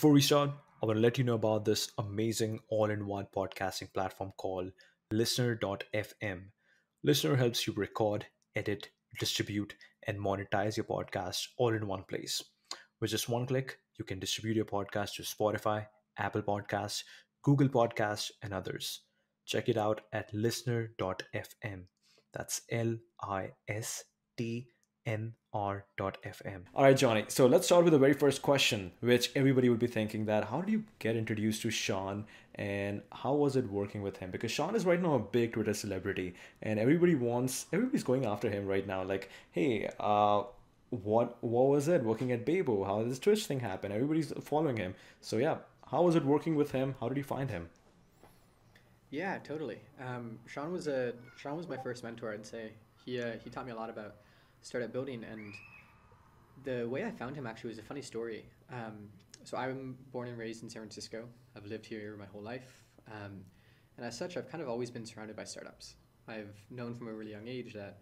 Before we start, I want to let you know about this amazing all in one podcasting platform called Listnr.fm. Listener helps you record, edit, distribute, and monetize your podcast all in one place. With just one click, you can distribute your podcast to Spotify, Apple Podcasts, Google Podcasts, and others. Check it out at listnr.fm. That's L I S T nr.fm. All right, Johnny. So let's start with the very first question, which everybody would be thinking that how did you get introduced to Shaan and how was it working with him? Because Shaan is right now a big Twitter celebrity and everybody wants everybody's going after him right now. Like, hey, uh, what what was it working at Bebo? How did this Twitch thing happen? Everybody's following him. So yeah, how was it working with him? How did you find him? Yeah, totally. Um, Shaan was a Shaan was my first mentor. I'd say he uh, he taught me a lot about startup building. And the way I found him actually was a funny story. Um, so I'm born and raised in San Francisco. I've lived here my whole life. Um, and as such, I've kind of always been surrounded by startups. I've known from a really young age that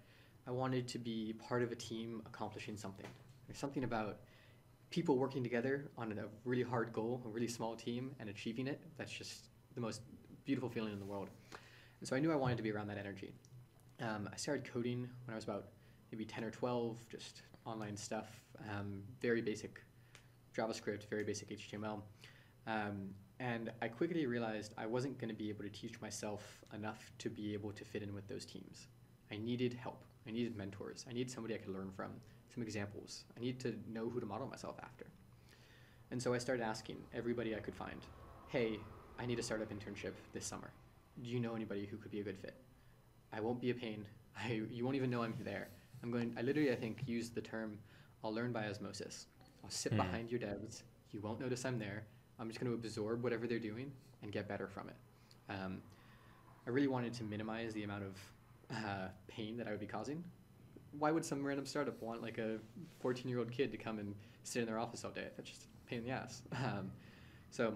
I wanted to be part of a team accomplishing something. There's something about people working together on a really hard goal, a really small team, and achieving it. That's just the most beautiful feeling in the world. And so I knew I wanted to be around that energy. Um, I started coding when I was about maybe 10 or 12, just online stuff, um, very basic JavaScript, very basic HTML. Um, and I quickly realized I wasn't going to be able to teach myself enough to be able to fit in with those teams. I needed help. I needed mentors. I needed somebody I could learn from, some examples. I needed to know who to model myself after. And so I started asking everybody I could find, hey, I need a startup internship this summer. Do you know anybody who could be a good fit? I won't be a pain. I, you won't even know I'm there. I'm going, I literally, I think, use the term, I'll learn by osmosis. I'll sit mm. behind your devs. You won't notice I'm there. I'm just going to absorb whatever they're doing and get better from it. Um, I really wanted to minimize the amount of uh, pain that I would be causing. Why would some random startup want like a 14 year old kid to come and sit in their office all day? That's just a pain in the ass. Um, so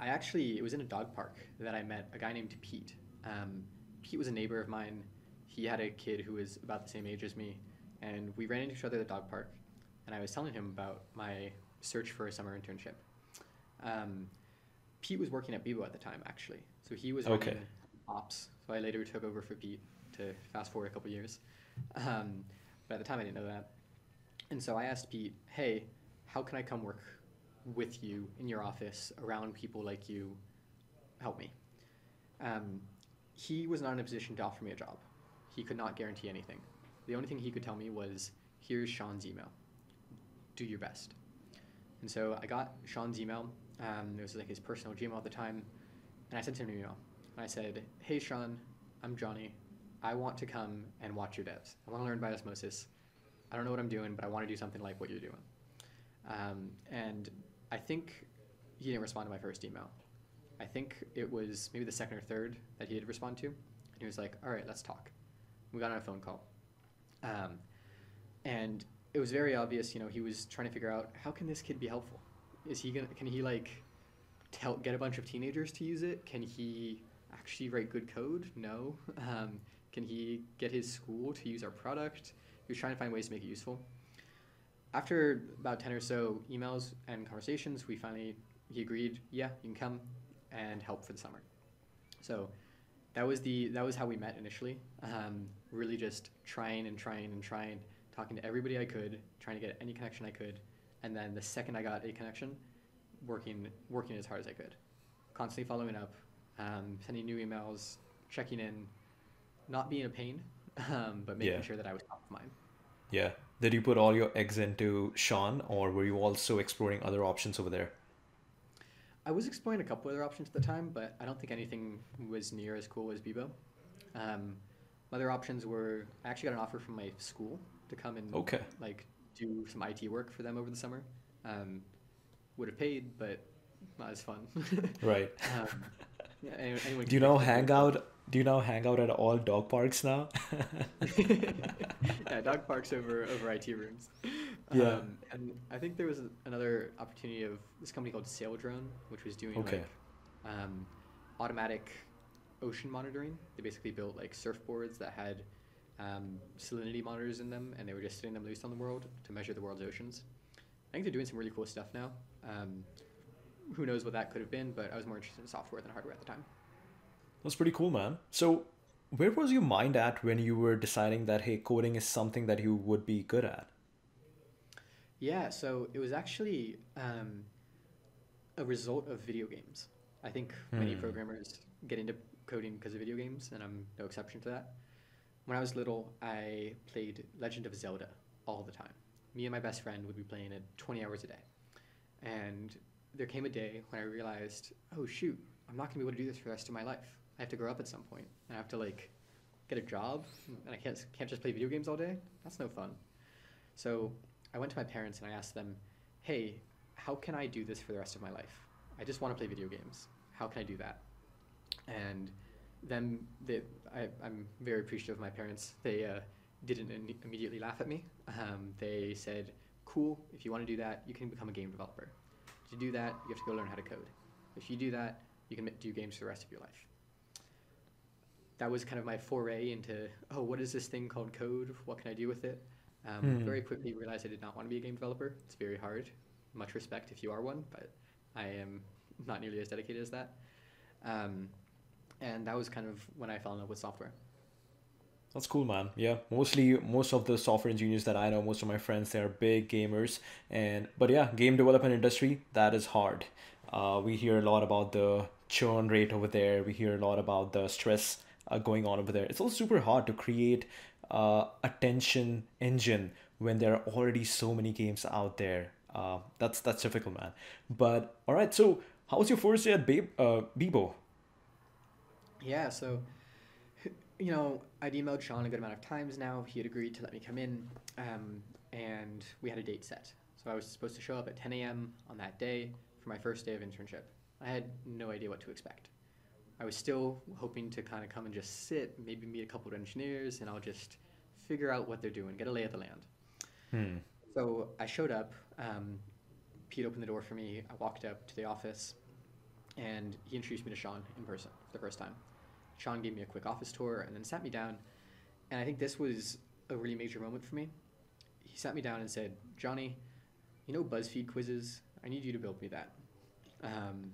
I actually, it was in a dog park that I met a guy named Pete. Um, Pete was a neighbor of mine he had a kid who was about the same age as me, and we ran into each other at the dog park. And I was telling him about my search for a summer internship. Um, Pete was working at Bebo at the time, actually, so he was running okay. ops. So I later took over for Pete to fast forward a couple years. Um, but at the time, I didn't know that. And so I asked Pete, "Hey, how can I come work with you in your office around people like you? Help me." Um, he was not in a position to offer me a job he could not guarantee anything. The only thing he could tell me was, here's Shaan's email. Do your best. And so I got Shaan's email. Um, it was like his personal Gmail at the time. And I sent him an email. And I said, hey, Shaan, I'm Johnny. I want to come and watch your devs. I want to learn by osmosis. I don't know what I'm doing, but I want to do something like what you're doing. Um, and I think he didn't respond to my first email. I think it was maybe the second or third that he did respond to. And he was like, all right, let's talk we got on a phone call. Um, and it was very obvious, you know, he was trying to figure out how can this kid be helpful? Is he gonna, can he like tell, get a bunch of teenagers to use it? Can he actually write good code? No. Um, can he get his school to use our product? He was trying to find ways to make it useful. After about 10 or so emails and conversations, we finally, he agreed, yeah, you can come and help for the summer. So that was the that was how we met initially. Um, really just trying and trying and trying, talking to everybody I could, trying to get any connection I could, and then the second I got a connection, working working as hard as I could, constantly following up, um, sending new emails, checking in, not being a pain, um, but making yeah. sure that I was top of mind. Yeah. Did you put all your eggs into Shaan, or were you also exploring other options over there? I was exploring a couple other options at the time, but I don't think anything was near as cool as Bebo. Um, other options were I actually got an offer from my school to come and okay. like do some IT work for them over the summer. Um, would have paid, but not as fun. right. Um, yeah, anyone do you know Hangout? Do you now hang out at all dog parks now? yeah, dog parks over over IT rooms. Yeah. Um, and I think there was another opportunity of this company called Saildrone, which was doing okay. like um, automatic ocean monitoring. They basically built like surfboards that had um, salinity monitors in them, and they were just setting them loose on the world to measure the world's oceans. I think they're doing some really cool stuff now. Um, who knows what that could have been, but I was more interested in software than hardware at the time. That's pretty cool, man. So, where was your mind at when you were deciding that, hey, coding is something that you would be good at? Yeah, so it was actually um, a result of video games. I think many Hmm. programmers get into coding because of video games, and I'm no exception to that. When I was little, I played Legend of Zelda all the time. Me and my best friend would be playing it 20 hours a day. And there came a day when I realized, oh shoot, I'm not gonna be able to do this for the rest of my life. I have to grow up at some point. I have to like get a job, and I can't can't just play video games all day. That's no fun. So I went to my parents and I asked them, hey, how can I do this for the rest of my life? I just want to play video games. How can I do that? And then they, I, I'm very appreciative of my parents. They uh, didn't in- immediately laugh at me. Um, they said, cool, if you want to do that, you can become a game developer. To do that, you have to go learn how to code. If you do that, you can do games for the rest of your life. That was kind of my foray into, oh, what is this thing called code? What can I do with it? Um, Hmm. Very quickly realized I did not want to be a game developer. It's very hard. Much respect if you are one, but I am not nearly as dedicated as that. Um, and that was kind of when I fell in love with software. That's cool, man. Yeah, mostly most of the software engineers that I know, most of my friends, they are big gamers, and but yeah, game development industry that is hard. Uh, we hear a lot about the churn rate over there. We hear a lot about the stress uh, going on over there. It's also super hard to create uh, attention engine when there are already so many games out there. Uh, that's that's difficult, man. But all right, so how was your first day at Babe, uh, Bebo? Yeah, so you know, I'd emailed Shaan a good amount of times now. He had agreed to let me come in, um, and we had a date set. So I was supposed to show up at 10 a.m. on that day for my first day of internship. I had no idea what to expect. I was still hoping to kind of come and just sit, maybe meet a couple of engineers, and I'll just figure out what they're doing, get a lay of the land. Hmm. So I showed up. Um, Pete opened the door for me. I walked up to the office, and he introduced me to Shaan in person for the first time. Shaan gave me a quick office tour and then sat me down. And I think this was a really major moment for me. He sat me down and said, Johnny, you know BuzzFeed quizzes? I need you to build me that. Um,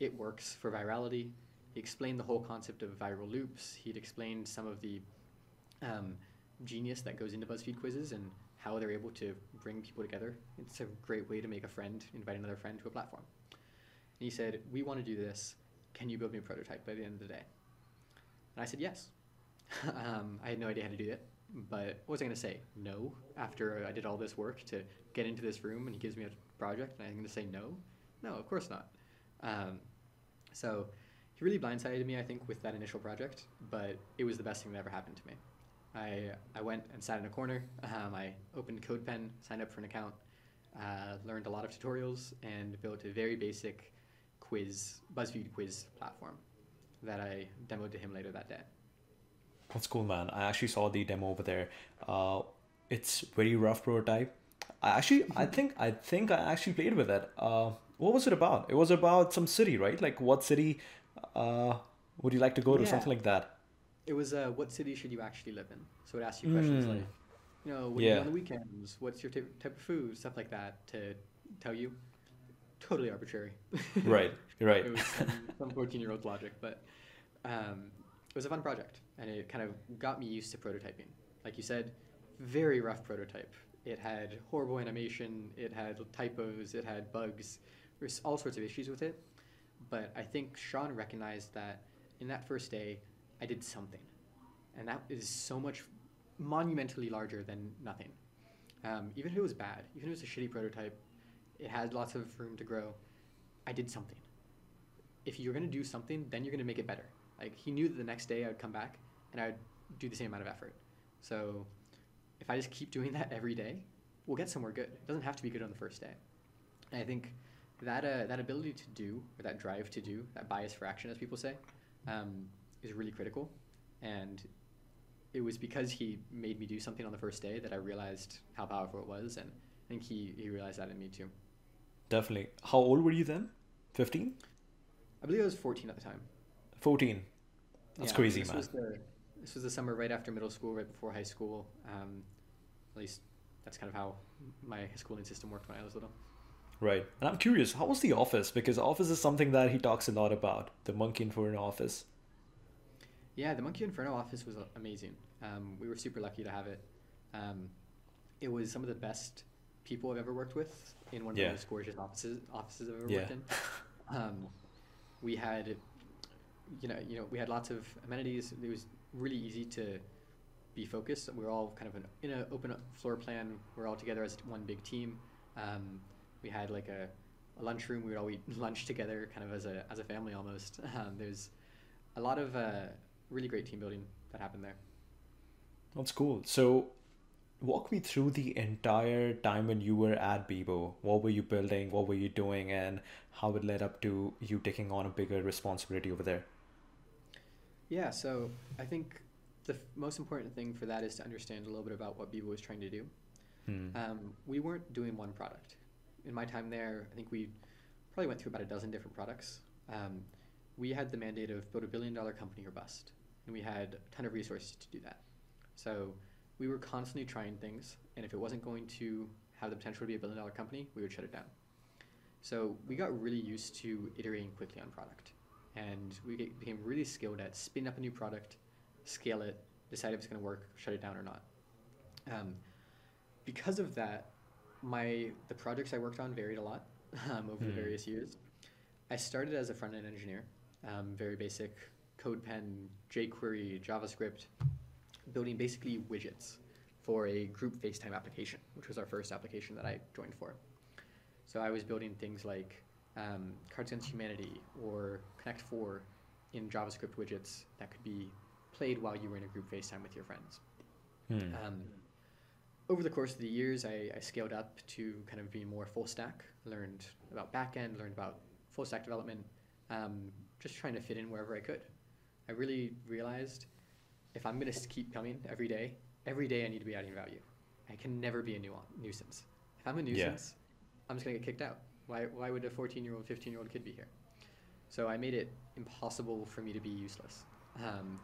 it works for virality. He explained the whole concept of viral loops. He'd explained some of the um, genius that goes into BuzzFeed quizzes and how they're able to bring people together. It's a great way to make a friend, invite another friend to a platform. And he said, We want to do this. Can you build me a prototype by the end of the day? And I said, Yes. um, I had no idea how to do it, but what was I going to say? No. After I did all this work to get into this room and he gives me a project, and I'm going to say no? No, of course not. Um, so he really blindsided me, I think, with that initial project, but it was the best thing that ever happened to me. I, I went and sat in a corner. Um, I opened CodePen, signed up for an account, uh, learned a lot of tutorials, and built a very basic quiz, BuzzFeed quiz platform that I demoed to him later that day. That's cool, man. I actually saw the demo over there. Uh, it's very rough prototype. I actually, I think, I think I actually played with it. Uh, what was it about? It was about some city, right? Like what city uh, would you like to go to? Yeah. Something like that. It was uh, what city should you actually live in? So it asks you questions Mm. like, you know, what do you do on the weekends? What's your type of food? Stuff like that to tell you. Totally arbitrary. Right, right. it was some, some 14 year old's logic, but um, it was a fun project and it kind of got me used to prototyping. Like you said, very rough prototype. It had horrible animation, it had typos, it had bugs, there's all sorts of issues with it. But I think Shaan recognized that in that first day, I did something. And that is so much monumentally larger than nothing. Um, even if it was bad, even if it was a shitty prototype, it had lots of room to grow. I did something if you're going to do something, then you're going to make it better. Like he knew that the next day I would come back and I would do the same amount of effort. So if I just keep doing that every day, we'll get somewhere good. It doesn't have to be good on the first day. And I think that uh, that ability to do or that drive to do that bias for action, as people say, um, is really critical. And it was because he made me do something on the first day that I realized how powerful it was, and I think he, he realized that in me too. Definitely. How old were you then? 15? I believe I was 14 at the time. 14. That's Yeah, crazy, this man. Was the, this was the summer right after middle school, right before high school. Um, at least that's kind of how my schooling system worked when I was little. Right. And I'm curious, how was the office? Because office is something that he talks a lot about, the Monkey Inferno office. Yeah, the Monkey Inferno office was amazing. Um, we were super lucky to have it. Um, it was some of the best people I've ever worked with in one of Yeah. the most gorgeous offices offices I've ever Yeah. worked in. Um, we had, you know, you know, we had lots of amenities. It was really easy to be focused. We were all kind of an, in an open floor plan. We're all together as one big team. Um, we had like a, a lunchroom. We would all eat lunch together, kind of as a as a family almost. Um, there's a lot of uh, really great team building that happened there. That's cool. So, walk me through the entire time when you were at Bebo. What were you building? What were you doing? And how it led up to you taking on a bigger responsibility over there? Yeah, so I think the f- most important thing for that is to understand a little bit about what Bebo was trying to do. Hmm. Um, we weren't doing one product. In my time there, I think we probably went through about a dozen different products. Um, we had the mandate of build a billion dollar company or bust, and we had a ton of resources to do that. So we were constantly trying things, and if it wasn't going to have the potential to be a billion dollar company, we would shut it down. So we got really used to iterating quickly on product, and we became really skilled at spinning up a new product, scale it, decide if it's going to work, shut it down or not. Um, because of that, my the projects I worked on varied a lot um, over the Hmm. various years. I started as a front end engineer, um, very basic CodePen, jQuery, JavaScript, building basically widgets for a group FaceTime application, which was our first application that I joined for. So I was building things like um, Cards Against Humanity or Connect Four in JavaScript widgets that could be played while you were in a group FaceTime with your friends. Hmm. Um, over the course of the years, I, I scaled up to kind of be more full stack. Learned about backend, learned about full stack development, um, just trying to fit in wherever I could. I really realized if I'm going to keep coming every day, every day I need to be adding value. I can never be a nu- nuisance. If I'm a Yeah. nuisance, I'm just going to get kicked out. Why, why would a 14 year old, 15 year old kid be here? So I made it impossible for me to be useless. Um,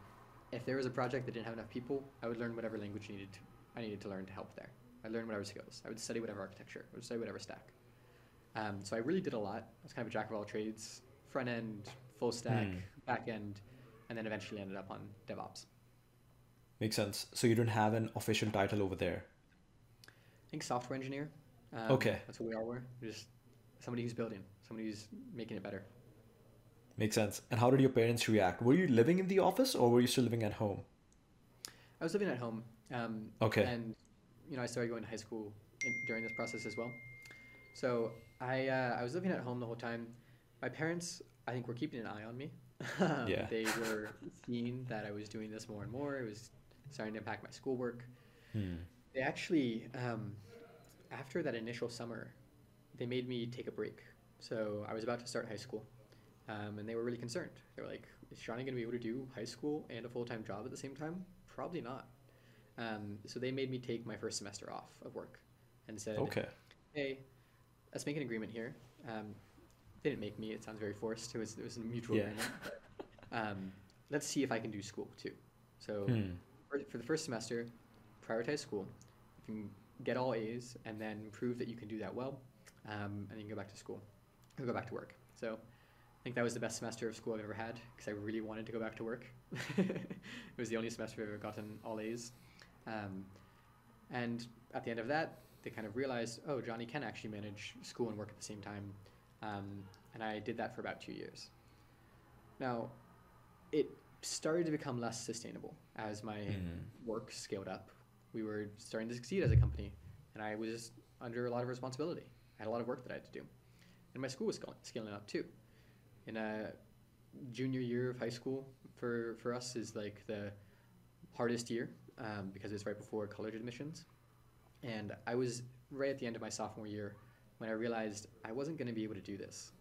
if there was a project that didn't have enough people, I would learn whatever language needed to, I needed to learn to help there. I'd learn whatever skills. I would study whatever architecture. I would study whatever stack. Um, so I really did a lot. I was kind of a jack of all trades, front end, full stack, Hmm. back end, and then eventually ended up on DevOps. Makes sense. So you don't have an official title over there. I think software engineer. Um, Okay. That's what we all were. Just somebody who's building, somebody who's making it better. Makes sense. And how did your parents react? Were you living in the office or were you still living at home? I was living at home. Um, Okay. And, you know, I started going to high school in, during this process as well. So I, uh, I was living at home the whole time. My parents, I think, were keeping an eye on me. Um, Yeah. They were seeing that I was doing this more and more. It was starting to impact my schoolwork. Hmm. They actually, um, after that initial summer, they made me take a break. So I was about to start high school, um, and they were really concerned. They were like, "Is Johnny going to be able to do high school and a full time job at the same time? Probably not." Um, so they made me take my first semester off of work, and said, Okay. "Hey, let's make an agreement here." Um, they didn't make me. It sounds very forced. It was it was a mutual Yeah. agreement. But, um, let's see if I can do school too. So Hmm. For, the first semester, prioritize school. You can get all A's and then prove that you can do that well, um, and then go back to school or go back to work. So I think that was the best semester of school I've ever had because I really wanted to go back to work. it was the only semester I've ever gotten all A's. Um, and at the end of that, they kind of realized, oh, Johnny can actually manage school and work at the same time. Um, and I did that for about two years. Now, it started to become less sustainable as my Mhm. work scaled up. We were starting to succeed as a company, and I was under a lot of responsibility. I had a lot of work that I had to do, and my school was scaling, scaling up too. In a junior year of high school for for us is like the hardest year um, because it's right before college admissions, and I was right at the end of my sophomore year when I realized I wasn't going to be able to do this.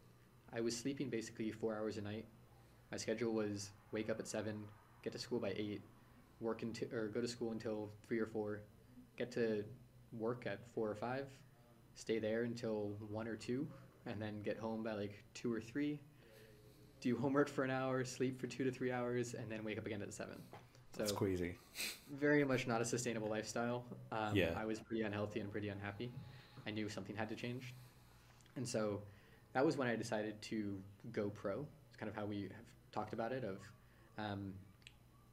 I was sleeping basically four hours a night. My schedule was wake up at seven, get to school by eight, work until or go to school until three or four, get to work at four or five, stay there until one or two, and then get home by like two or three, do homework for an hour, sleep for two to three hours, and then wake up again at seven. So That's crazy. very much not a sustainable lifestyle. Um, Yeah. I was pretty unhealthy and pretty unhappy. I knew something had to change. And so that was when I decided to go pro. It's kind of how we have talked about it of um,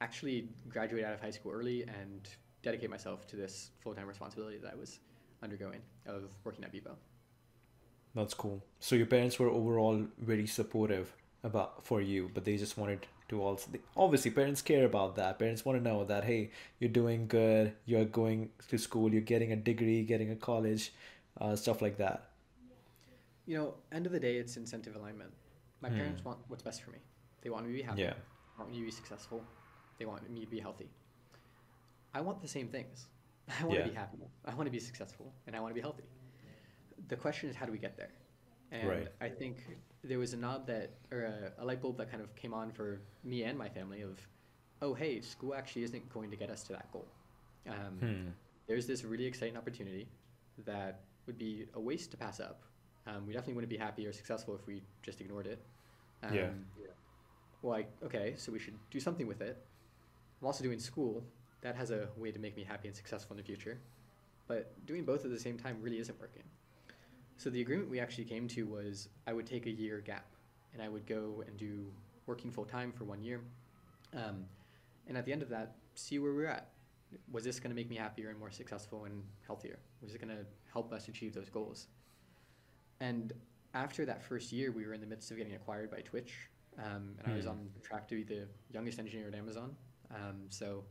actually graduate out of high school early and dedicate myself to this full-time responsibility that I was undergoing of working at Bebo. That's cool. So your parents were overall very supportive about for you, but they just wanted to also they, obviously parents care about that. Parents want to know that hey, you're doing good, you're going to school, you're getting a degree, getting a college, uh, stuff like that. You know, end of the day, it's incentive alignment. My Hmm. parents want what's best for me. They want me to be happy. Yeah. They want me to be successful. They want me to be healthy. I want the same things. I want Yeah. to be happy. I want to be successful, and I want to be healthy. The question is, how do we get there? And Right. I think there was a knob that, or a, a light bulb that kind of came on for me and my family of, oh, hey, school actually isn't going to get us to that goal. Um, Hmm. there's this really exciting opportunity that would be a waste to pass up. Um, we definitely wouldn't be happy or successful if we just ignored it. Um, Yeah. I, okay, so we should do something with it. I'm also doing school. That has a way to make me happy and successful in the future. But doing both at the same time really isn't working. So the agreement we actually came to was I would take a year gap and I would go and do working full time for one year. Um, and at the end of that, see where we're at. Was this going to make me happier and more successful and healthier? Was it going to help us achieve those goals? And after that first year, we were in the midst of getting acquired by Twitch, um, and I was Hmm. on track to be the youngest engineer at Amazon. Um, so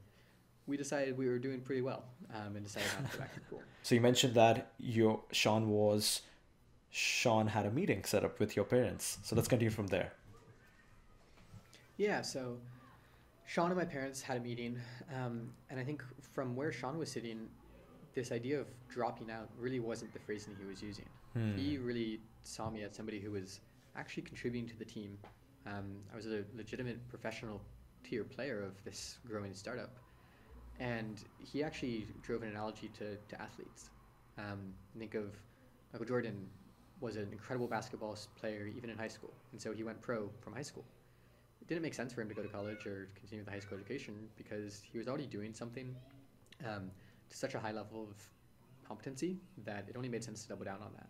we decided we were doing pretty well, um, and decided not to go back to school. So you mentioned that your Shaan was Shaan had a meeting set up with your parents. So let's continue from there. Yeah, so Shaan and my parents had a meeting, um, and I think from where Shaan was sitting, this idea of dropping out really wasn't the phrasing he was using. Hmm. He really saw me as somebody who was actually contributing to the team. Um, I was a legitimate professional tier player of this growing startup. And he actually drove an analogy to, to athletes. Um, think of Michael Jordan was an incredible basketball player even in high school. And so he went pro from high school. It didn't make sense for him to go to college or continue with the high school education because he was already doing something um, to such a high level of competency that it only made sense to double down on that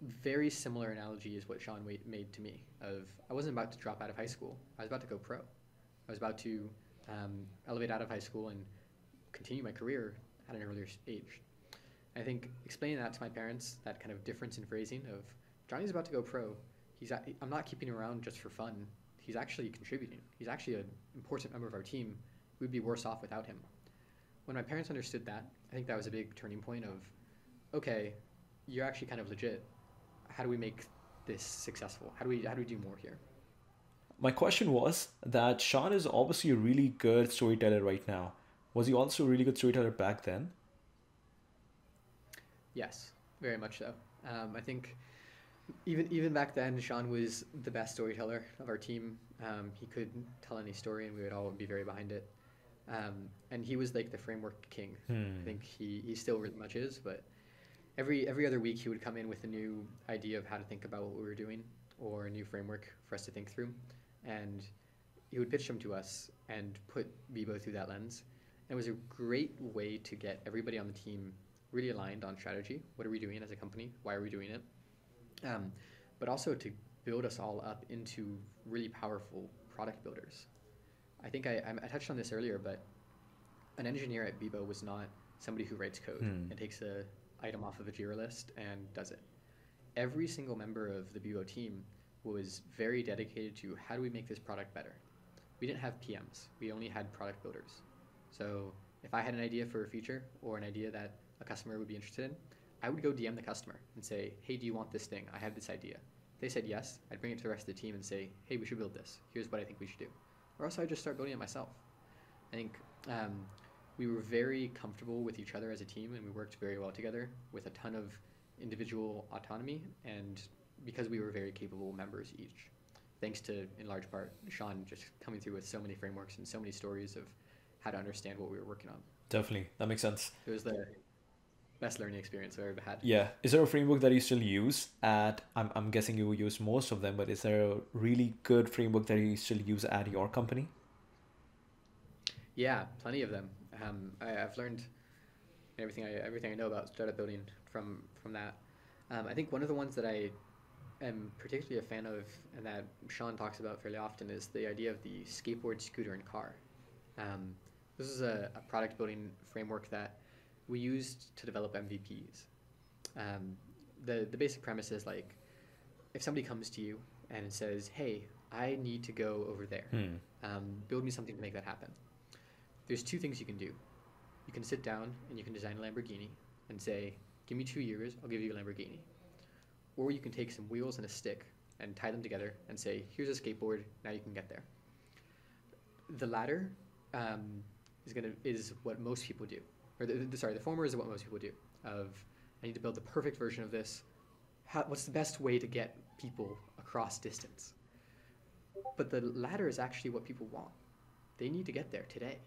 very similar analogy is what Shaan made to me. Of I wasn't about to drop out of high school. I was about to go pro. I was about to um, elevate out of high school and continue my career at an earlier age. I think explaining that to my parents, that kind of difference in phrasing of Johnny's about to go pro. He's I'm not keeping him around just for fun. He's actually contributing. He's actually an important member of our team. We'd be worse off without him. When my parents understood that, I think that was a big turning point of, okay, you're actually kind of legit how do we make this successful? How do we how do we do more here? My question was that Shaan is obviously a really good storyteller right now. Was he also a really good storyteller back then? Yes, very much so. Um, I think even even back then, Shaan was the best storyteller of our team. Um, he could tell any story, and we would all be very behind it. Um, and he was like the framework king. Hmm. I think he, he still really much is, but every every other week he would come in with a new idea of how to think about what we were doing or a new framework for us to think through, and he would pitch them to us and put Bebo through that lens. And it was a great way to get everybody on the team really aligned on strategy. What are we doing as a company? Why are we doing it? Um, but also to build us all up into really powerful product builders. I think I, I touched on this earlier, but an engineer at Bebo was not somebody who writes code Hmm. and takes a item off of a Jira list and does it. Every single member of the Bebo team was very dedicated to how do we make this product better. We didn't have PMs. We only had product builders. So if I had an idea for a feature or an idea that a customer would be interested in, I would go DM the customer and say, "Hey, do you want this thing? I have this idea." If they said yes, I'd bring it to the rest of the team and say, "Hey, we should build this. Here's what I think we should do." Or else I'd just start building it myself. I think um, we were very comfortable with each other as a team, and we worked very well together with a ton of individual autonomy, and because we were very capable members each. Thanks to, in large part, Shaan just coming through with so many frameworks and so many stories of how to understand what we were working on. Definitely. That makes sense. It was the best learning experience I've ever had. Yeah. Is there a framework that you still use at I'm I'm guessing you use most of them, but is there a really good framework that you still use at your company? Yeah, plenty of them. Um, I, I've learned everything I everything I know about startup building from from that. Um, I think one of the ones that I am particularly a fan of and that Shaan talks about fairly often is the idea of the skateboard, scooter, and car. Um, this is a, a product building framework that we used to develop MVPs. Um, the, the basic premise is like if somebody comes to you and says, hey, I need to go over there, Hmm. um, build me something to make that happen. There's two things you can do. You can sit down and you can design a Lamborghini and say, give me two years, I'll give you a Lamborghini. Or you can take some wheels and a stick and tie them together and say, here's a skateboard, now you can get there. The latter um, is gonna is what most people do, or the, the- sorry, the former is what most people do. Of I need to build the perfect version of this. How, what's the best way to get people across distance? But the latter is actually what people want. They need to get there today.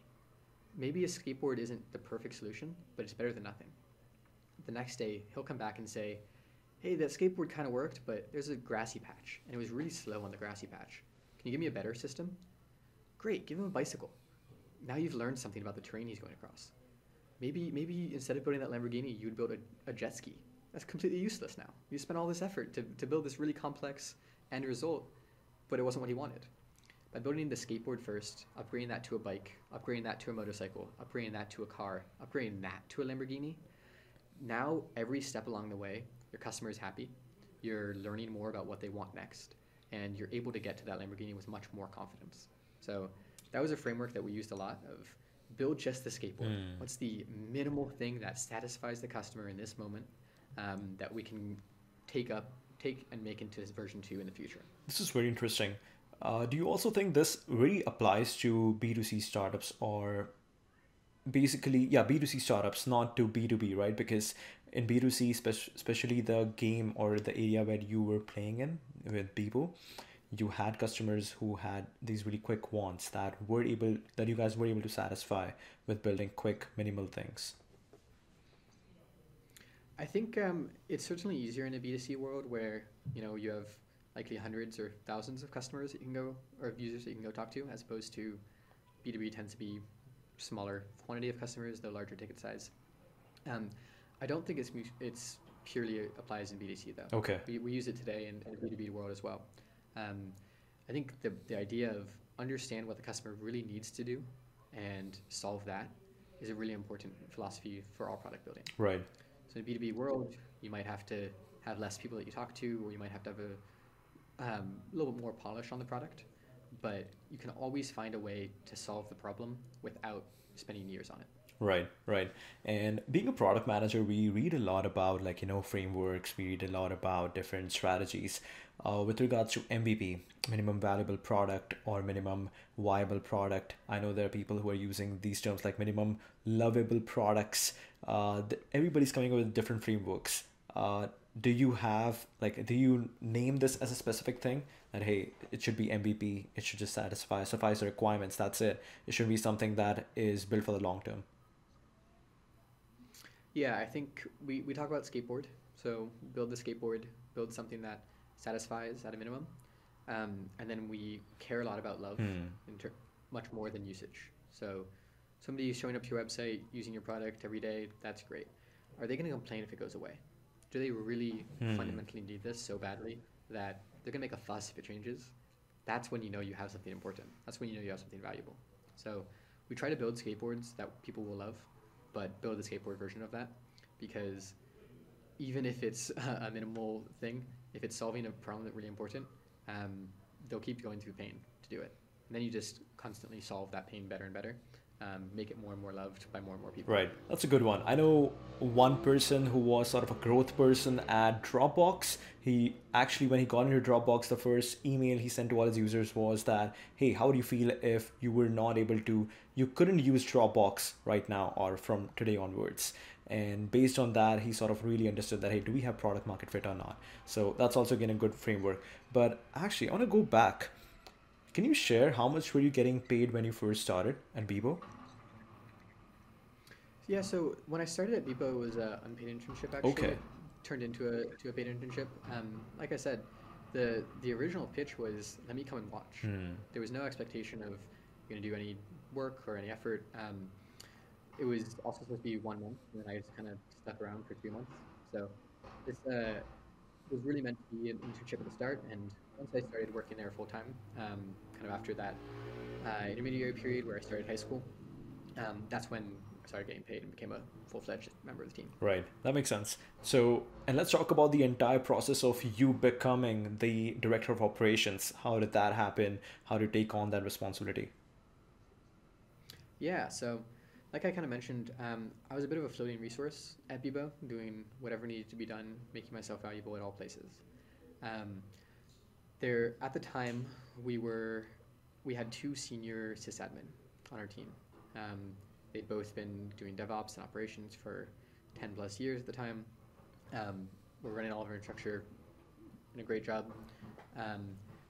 Maybe a skateboard isn't the perfect solution, but it's better than nothing. The next day, he'll come back and say, Hey, that skateboard kind of worked, but there's a grassy patch, and it was really slow on the grassy patch. Can you give me a better system? Great, give him a bicycle. Now you've learned something about the terrain he's going across. Maybe, maybe instead of building that Lamborghini, you'd build a, a jet ski. That's completely useless now. You spent all this effort to, to build this really complex end result, but it wasn't what he wanted. By building the skateboard first, upgrading that to a bike, upgrading that to a motorcycle, upgrading that to a car, upgrading that to a Lamborghini, now every step along the way, your customer is happy, you're learning more about what they want next, and you're able to get to that Lamborghini with much more confidence. So that was a framework that we used a lot of build just the skateboard. Mm. What's the minimal thing that satisfies the customer in this moment um, that we can take up, take and make into version two in the future? This is very interesting. Uh, do you also think this really applies to B2C startups or basically, yeah, B2C startups, not to B2B, right? Because in B2C, spec- especially the game or the area where you were playing in with people, you had customers who had these really quick wants that were able, that you guys were able to satisfy with building quick, minimal things. I think um, it's certainly easier in a B2C world where, you know, you have likely hundreds or thousands of customers that you can go, or users that you can go talk to, as opposed to B2B tends to be smaller quantity of customers, though larger ticket size. Um, I don't think it's, it's purely applies in B2C though. Okay. We, we use it today in, in the B2B world as well. Um, I think the, the idea of understand what the customer really needs to do and solve that is a really important philosophy for all product building. Right. So in a B2B world, you might have to have less people that you talk to, or you might have to have a um, a little bit more polish on the product. But you can always find a way to solve the problem without spending years on it. Right, right. And being a product manager, we read a lot about like, you know, frameworks, we read a lot about different strategies. Uh, with regards to MVP, minimum valuable product or minimum viable product, I know there are people who are using these terms like minimum lovable products. Uh, everybody's coming up with different frameworks. Uh, do you have like do you name this as a specific thing that hey it should be mvp it should just satisfy suffice the requirements that's it it should be something that is built for the long term Yeah, I think we, we talk about skateboard. So build the skateboard, build something that satisfies at a minimum. Um, and then we care a lot about love in ter- much more than usage. So somebody showing up to your website using your product every day, that's great. Are they going to complain if it goes away? Do they really Hmm. fundamentally need this so badly that they're going to make a fuss if it changes? That's when you know you have something important. That's when you know you have something valuable. So we try to build skateboards that people will love, but build a skateboard version of that because even if it's a minimal thing, if it's solving a problem that's really important, um, they'll keep going through pain to do it. And then you just constantly solve that pain better and better, um, make it more and more loved by more and more people. Right, that's a good one. I know one person who was sort of a growth person at Dropbox. He actually, when he got into Dropbox, the first email he sent to all his users was that, "Hey, how do you feel if you were not able to, you couldn't use Dropbox right now or from today onwards?" And based on that, he sort of really understood that, hey, do we have product market fit or not? So that's also again a good framework. But actually, I want to go back. Can you share how much were you getting paid when you first started at Bebo? Yeah, so when I started at Bebo, it was an unpaid internship actually. Okay. It turned into a to a paid internship. Um, like I said, the the original pitch was let me come and watch. Hmm. There was no expectation of you're gonna do any work or any effort. Um, it was also supposed to be one month, and then I just kind of stuck around for three months. So this uh, was really meant to be an internship at the start, and once I started working there full time, um, kind of after that uh, intermediary period where I started high school, um, that's when I started getting paid and became a full fledged member of the team. Right, that makes sense. So, and let's talk about the entire process of you becoming the director of operations. How did that happen? How did you take on that responsibility? Yeah, so like I kind of mentioned, um, I was a bit of a floating resource at Bebo, doing whatever needed to be done, making myself valuable at all places. Um, there, at the time, we were we had two senior sysadmin on our team. Um, they'd both been doing DevOps and operations for 10 plus years at the time. Um, we're running all of our infrastructure in a great job. Um,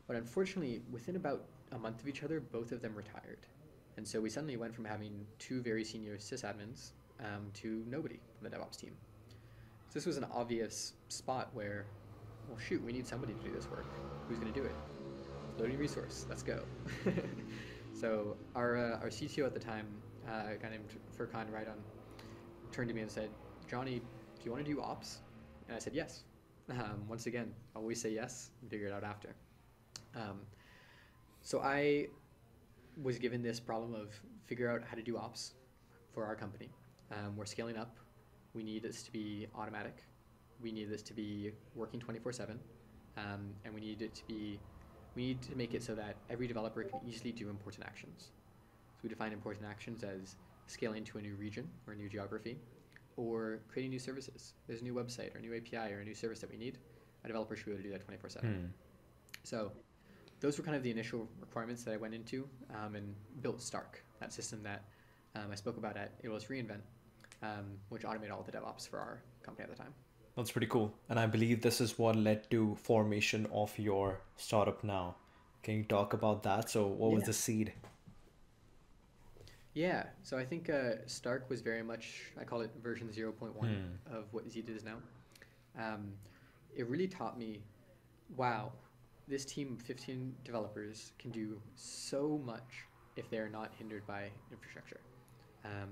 but unfortunately, within about a month of each other, both of them retired. And so we suddenly went from having two very senior sysadmins um, to nobody on the DevOps team. So this was an obvious spot where, well, shoot, we need somebody to do this work. Who's going to do it? Loading resource. Let's go. so our uh, our CTO at the time, uh, a guy named Furkan Raidan, turned to me and said, "Johnny, do you want to do ops?" And I said, "Yes." Um, once again, always say yes and figure it out after. Um, so I was given this problem of figure out how to do ops for our company. Um, we're scaling up. We need this to be automatic. We need this to be working 24/7, um, and we need it to be. We need to make it so that every developer can easily do important actions. So we define important actions as scaling to a new region or a new geography, or creating new services. There's a new website or a new API or a new service that we need. A developer should be able to do that 24/7. Hmm. So those were kind of the initial requirements that I went into um, and built Stark, that system that um, I spoke about at AWS reInvent, um, which automated all the DevOps for our company at the time. That's pretty cool. And I believe this is what led to formation of your startup now. Can you talk about that? So what was the seed? Yeah, so I think uh, Stark was very much, I call it version 0.1 Hmm. of what Zeet is now. Um, it really taught me, wow, this team of 15 developers can do so much if they're not hindered by infrastructure. Um,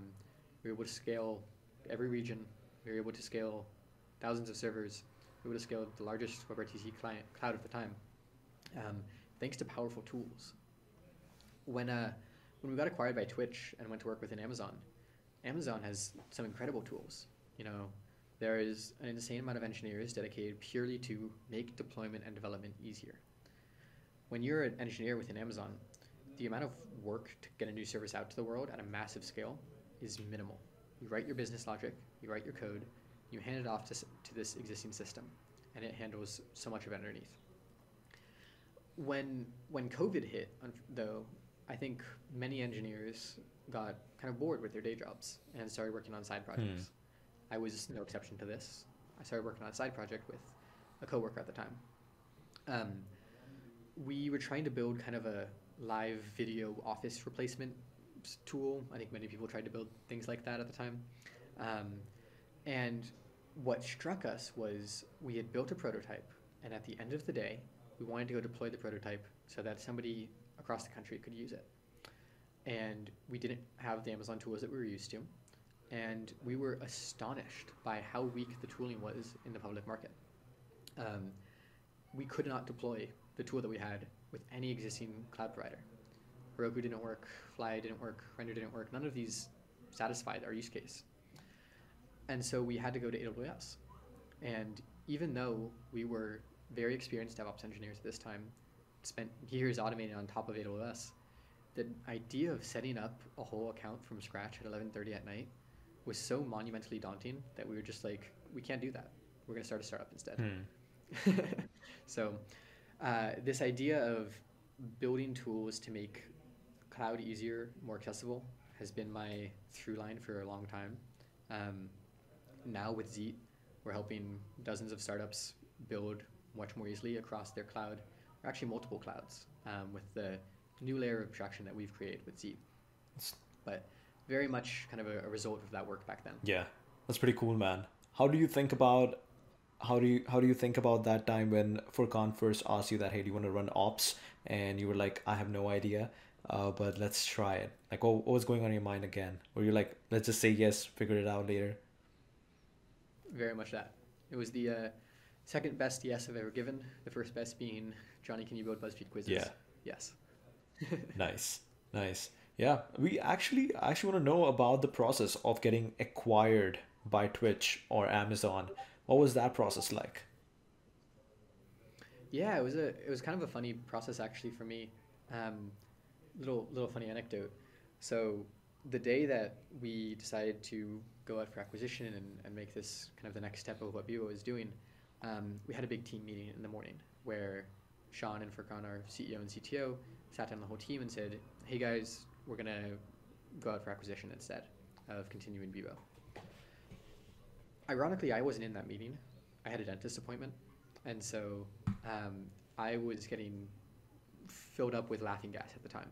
we were able to scale every region, we were able to scale thousands of servers, we would have scaled the largest WebRTC client cloud at the time, um, thanks to powerful tools. When, uh, when we got acquired by Twitch and went to work within Amazon, Amazon has some incredible tools. You know, there is an insane amount of engineers dedicated purely to make deployment and development easier. When you're an engineer within Amazon, the amount of work to get a new service out to the world at a massive scale is minimal. You write your business logic, you write your code, you hand it off to, to this existing system, and it handles so much of it underneath. When when COVID hit, though, I think many engineers got kind of bored with their day jobs and started working on side projects. I was no exception to this. I started working on a side project with a coworker at the time. Um, we were trying to build kind of a live video office replacement tool. I think many people tried to build things like that at the time. Um, and what struck us was we had built a prototype, and at the end of the day, we wanted to go deploy the prototype so that somebody across the country could use it. And we didn't have the Amazon tools that we were used to, and we were astonished by how weak the tooling was in the public market. Um, we could not deploy the tool that we had with any existing cloud provider. Heroku didn't work, Fly didn't work, Render didn't work. None of these satisfied our use case. And so we had to go to AWS. And even though we were very experienced DevOps engineers at this time, spent years automating on top of AWS, the idea of setting up a whole account from scratch at 11:30 at night was so monumentally daunting that we were just like, we can't do that. We're going to start a startup instead. Hmm. so, uh, this idea of building tools to make cloud easier, more accessible, has been my through line for a long time. Um, now with Zeet, we're helping dozens of startups build much more easily across their cloud, or actually multiple clouds, um, with the new layer of abstraction that we've created with Zeet. But very much kind of a, a result of that work back then. Yeah, that's pretty cool, man. How do you think about how do you how do you think about that time when Furkan first asked you that hey do you want to run ops and you were like I have no idea uh, but let's try it like what, what was going on in your mind again were you like let's just say yes figure it out later Very much that. It was the uh, second best yes I've ever given. The first best being Johnny, can you build BuzzFeed quizzes? Yeah. Yes. Nice, nice. Yeah, we actually actually want to know about the process of getting acquired by Twitch or Amazon. What was that process like? Yeah, it was a it was kind of a funny process actually for me. Um, little little funny anecdote. So the day that we decided to go out for acquisition and, and make this kind of the next step of what Bebo is doing, um, we had a big team meeting in the morning where Shaan and Furkan, our CEO and CTO, sat down the whole team and said, "Hey guys, we're gonna go out for acquisition instead of continuing Bebo." Ironically, I wasn't in that meeting. I had a dentist appointment, and so um, I was getting filled up with laughing gas at the time.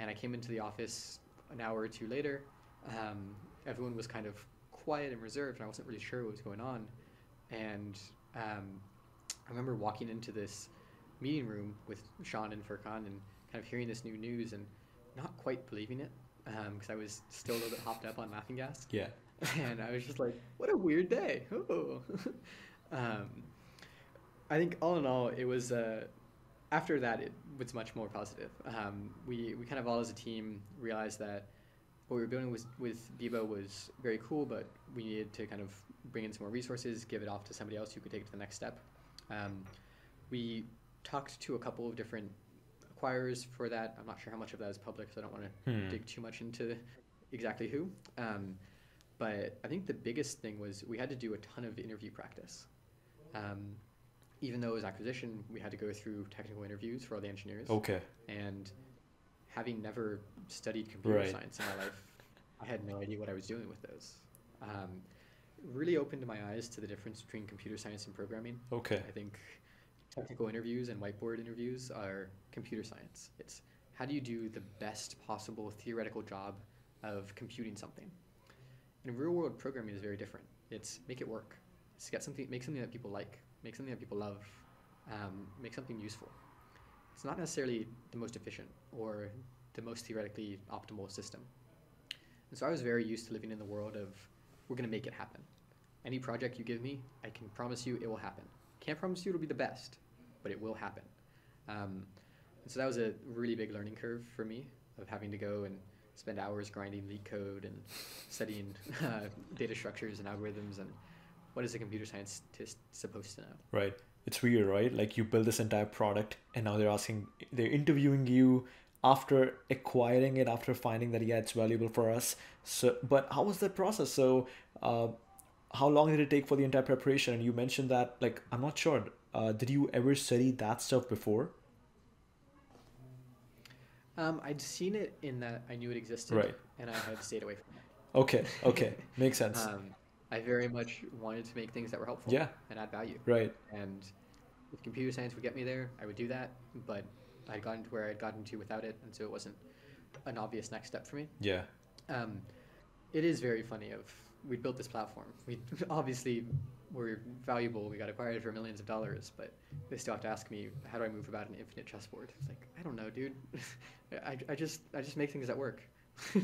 And I came into the office an hour or two later. Um, everyone was kind of quiet and reserved, and I wasn't really sure what was going on. And um, I remember walking into this meeting room with Shaan and Furkan and kind of hearing this new news and not quite believing it because I was still a little bit hopped up on laughing gas. Yeah. and I was just like, "What a weird day." Oh. um, I think all in all, it was. Uh, after that, it was much more positive. Um, we we kind of all as a team realized that what we were building was, with Bebo was very cool, but we needed to kind of bring in some more resources, give it off to somebody else who could take it to the next step. Um, we talked to a couple of different acquirers for that. I'm not sure how much of that is public, so I don't want to Hmm. dig too much into exactly who. Um, but I think the biggest thing was we had to do a ton of interview practice. Um, even though it was acquisition, we had to go through technical interviews for all the engineers. Okay. And having never studied computer Right. science in my life, I had no idea what I was doing with those. Um, really opened my eyes to the difference between computer science and programming. Okay. I think technical interviews and whiteboard interviews are computer science. It's how do you do the best possible theoretical job of computing something. And real world programming is very different. It's make it work. It's get something, make something that people like, make something that people love, um, make something useful. It's not necessarily the most efficient or the most theoretically optimal system. And so I was very used to living in the world of we're going to make it happen. Any project you give me, I can promise you it will happen. Can't promise you it'll be the best, but it will happen. Um, and so that was a really big learning curve for me of having to go and spend hours grinding LeetCode and studying uh, data structures and algorithms and what is a computer scientist supposed to know. Right. It's weird, right? Like you build this entire product and now they're asking, they're interviewing you after acquiring it, after finding that, yeah, it's valuable for us. So, but how was that process? So, uh, how long did it take for the entire preparation? And you mentioned that, like, I'm not sure. Uh, did you ever study that stuff before? Um, I'd seen it in that I knew it existed, Right. and I had stayed away from it. Okay. Okay. Makes sense. Um, I very much wanted to make things that were helpful Yeah. and add value. Right. And if computer science would get me there, I would do that. But I'd gotten to where I'd gotten to without it, and so it wasn't an obvious next step for me. Yeah. Um, it is very funny. Of we built this platform. We obviously were valuable. We got acquired for millions of dollars, but they still have to ask me how do I move about an infinite chessboard. It's like I don't know, dude. I, I just I just make things that work.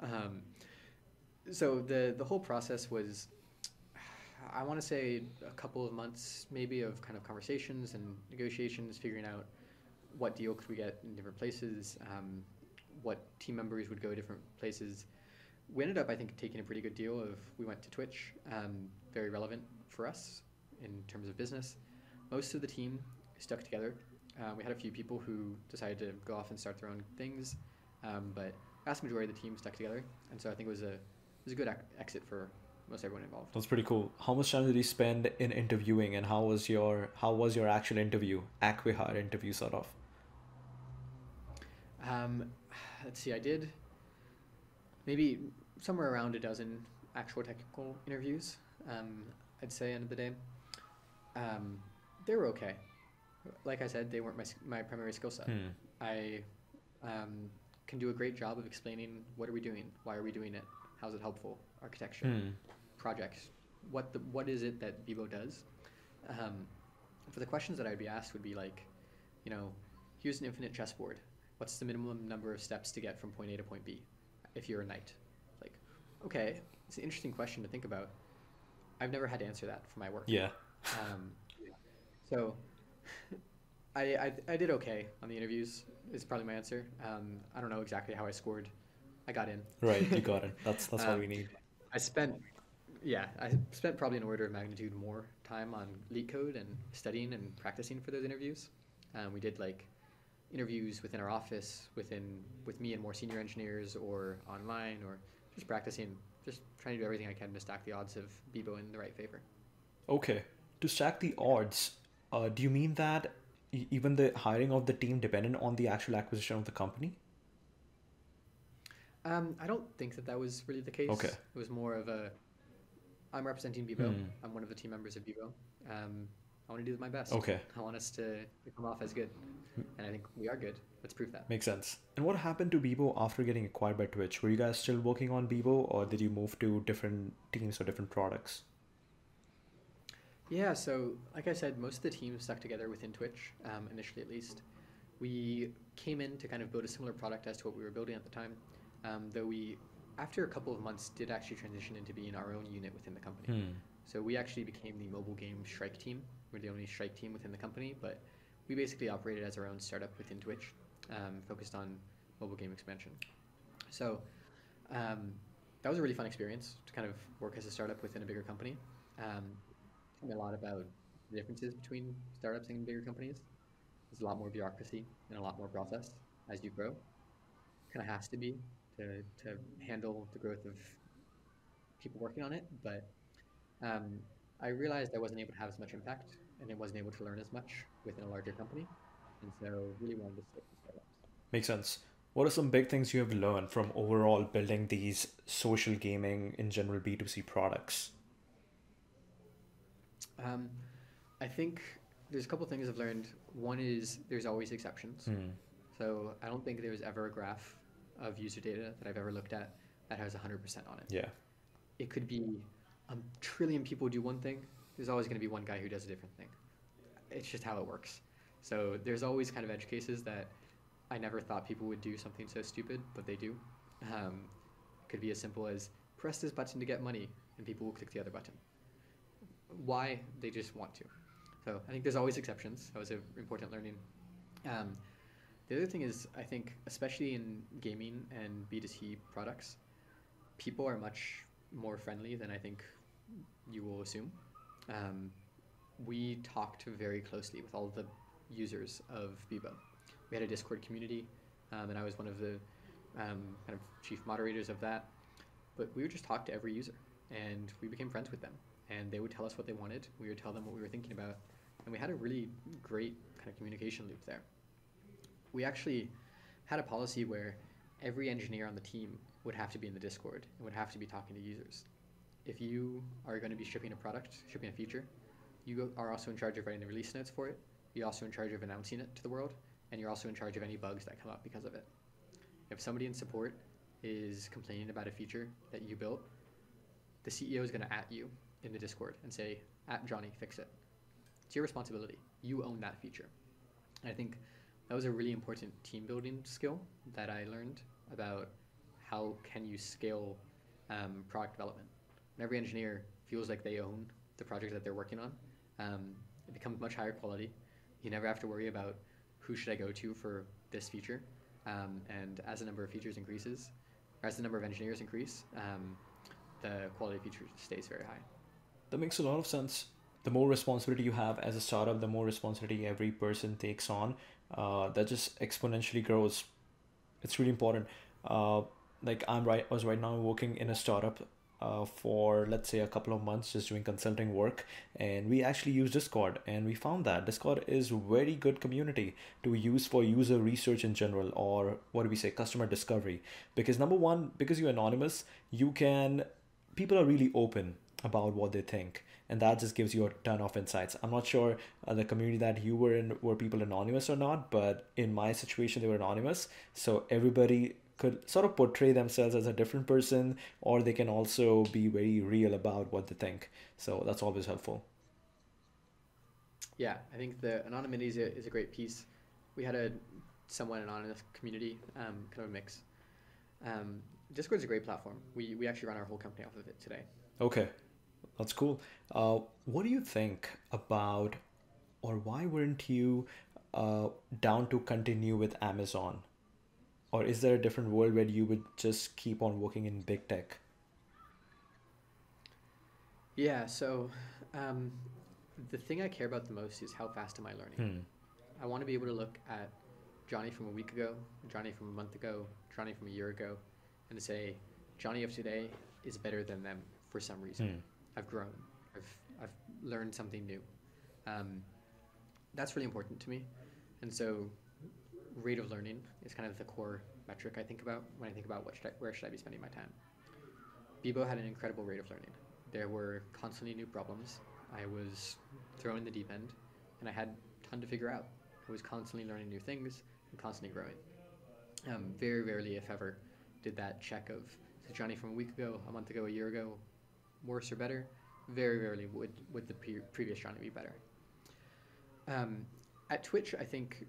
um, so the the whole process was I want to say a couple of months maybe of kind of conversations and negotiations, figuring out what deal could we get in different places, um, what team members would go different places. We ended up, I think, taking a pretty good deal of we went to Twitch, um, very relevant for us in terms of business. Most of the team stuck together. Uh, we had a few people who decided to go off and start their own things, um, but vast majority of the team stuck together, and so I think it was a was a good ac- exit for most everyone involved. That's pretty cool. How much time did you spend in interviewing, and how was your how was your actual interview, acquihire interview, sort of? Um, let's see, I did maybe somewhere around a dozen actual technical interviews. Um, I'd say end of the day, um, they were okay. Like I said, they weren't my my primary skill set. Hmm. I um, can do a great job of explaining what are we doing, why are we doing it, how's it helpful, architecture, Hmm. projects, what the what is it that Bebo does. Um, for the questions that I'd be asked would be like, you know, here's an infinite chessboard. What's the minimum number of steps to get from point A to point B? If you're a knight, like, okay, it's an interesting question to think about. I've never had to answer that for my work. Yeah. Um, so I, I I did okay on the interviews. Is probably my answer. Um, I don't know exactly how I scored. I got in. Right, you got it. That's that's all Um, we need. I spent, yeah, I spent probably an order of magnitude more time on Leet Code and studying and practicing for those interviews. Um, we did like interviews within our office, within with me and more senior engineers, or online, or just practicing, just trying to do everything I can to stack the odds of Bebo in the right favor. Okay. To stack the odds, uh, do you mean that even the hiring of the team dependent on the actual acquisition of the company? Um, I don't think that that was really the case. Okay. It was more of a, I'm representing Bebo. Hmm. I'm one of the team members of Bebo. Um, I want to do my best. Okay. I want us to, to come off as good, and I think we are good. Let's prove that. Makes sense. And what happened to Bebo after getting acquired by Twitch? Were you guys still working on Bebo or did you move to different teams or different products? Yeah, so like I said, most of the teams stuck together within Twitch, um, initially at least. We came in to kind of build a similar product as to what we were building at the time, um, though we, after a couple of months, did actually transition into being our own unit within the company. Hmm. So we actually became the mobile game Strike team. We're the only Strike team within the company, but we basically operated as our own startup within Twitch, um, focused on mobile game expansion. So um, that was a really fun experience to kind of work as a startup within a bigger company. Um, a lot about the differences between startups and bigger companies. There's a lot more bureaucracy and a lot more process as you grow. Kind of has to be to, to handle the growth of people working on it, but um, I realized I wasn't able to have as much impact and I wasn't able to learn as much within a larger company, and so really wanted to stick to startups. Makes sense. What are some big things you have learned from overall building these social gaming in general B2C products? Um, I think there's a couple things I've learned. One is there's always exceptions. Hmm. So I don't think there's ever a graph of user data that I've ever looked at that has 100% on it. Yeah. It could be a trillion people do one thing. There's always going to be one guy who does a different thing. It's just how it works. So there's always kind of edge cases that I never thought people would do something so stupid, but they do. Um, could be as simple as press this button to get money, and people will click the other button. Why? They just want to. So I think there's always exceptions. That was an important learning. Um, the other thing is, I think, especially in gaming and B2C products, people are much more friendly than I think you will assume. Um, we talked very closely with all the users of Bebo. We had a Discord community, um, and I was one of the um, kind of chief moderators of that. But we would just talk to every user, and we became friends with them. And they would tell us what they wanted. We would tell them what we were thinking about, and we had a really great kind of communication loop there. We actually had a policy where every engineer on the team would have to be in the Discord and would have to be talking to users. If you are going to be shipping a product, shipping a feature, you are also in charge of writing the release notes for it. You're also in charge of announcing it to the world, and you're also in charge of any bugs that come up because of it. If somebody in support is complaining about a feature that you built, the CEO is going to at you in the Discord and say, "At Johnny, fix it." It's your responsibility. You own that feature. And I think that was a really important team building skill that I learned about how can you scale um, product development. Every engineer feels like they own the project that they're working on, um, it becomes much higher quality. You never have to worry about who should I go to for this feature. Um, and as the number of features increases, or as the number of engineers increase, um, the quality of features stays very high. That makes a lot of sense. The more responsibility you have as a startup, the more responsibility every person takes on. Uh, that just exponentially grows. It's really important. Uh, like I'm right, I was right now working in a startup uh, for let's say a couple of months, just doing consulting work, and we actually use Discord, and we found that Discord is very good community to use for user research in general, or what do we say, customer discovery. Because number one, because you're anonymous, you can people are really open about what they think and that just gives you a ton of insights i'm not sure uh, the community that you were in were people anonymous or not but in my situation they were anonymous so everybody could sort of portray themselves as a different person or they can also be very real about what they think so that's always helpful Yeah, I think the anonymity is a, is a great piece. We had a somewhat anonymous community, um, kind of a mix. Um, Discord's a great platform. We, we actually run our whole company off of it today. okay That's cool. Uh, what do you think about, or why weren't you uh, down to continue with Amazon? Or is there a different world where you would just keep on working in big tech? Yeah, so um, the thing I care about the most is how fast am I learning? Hmm. I want to be able to look at Johnny from a week ago, Johnny from a month ago, Johnny from a year ago, and say, Johnny of today is better than them for some reason. Hmm. I've grown. I've, I've learned something new. Um, that's really important to me. And so, rate of learning is kind of the core metric I think about when I think about what should I, where should I be spending my time. Bebo had an incredible rate of learning. There were constantly new problems. I was thrown in the deep end, and I had a ton to figure out. I was constantly learning new things and constantly growing. Um, very rarely, if ever, did that check of is Johnny from a week ago, a month ago, a year ago, worse or better. Very rarely would would the pre- previous Johnny be better. Um, at Twitch, I think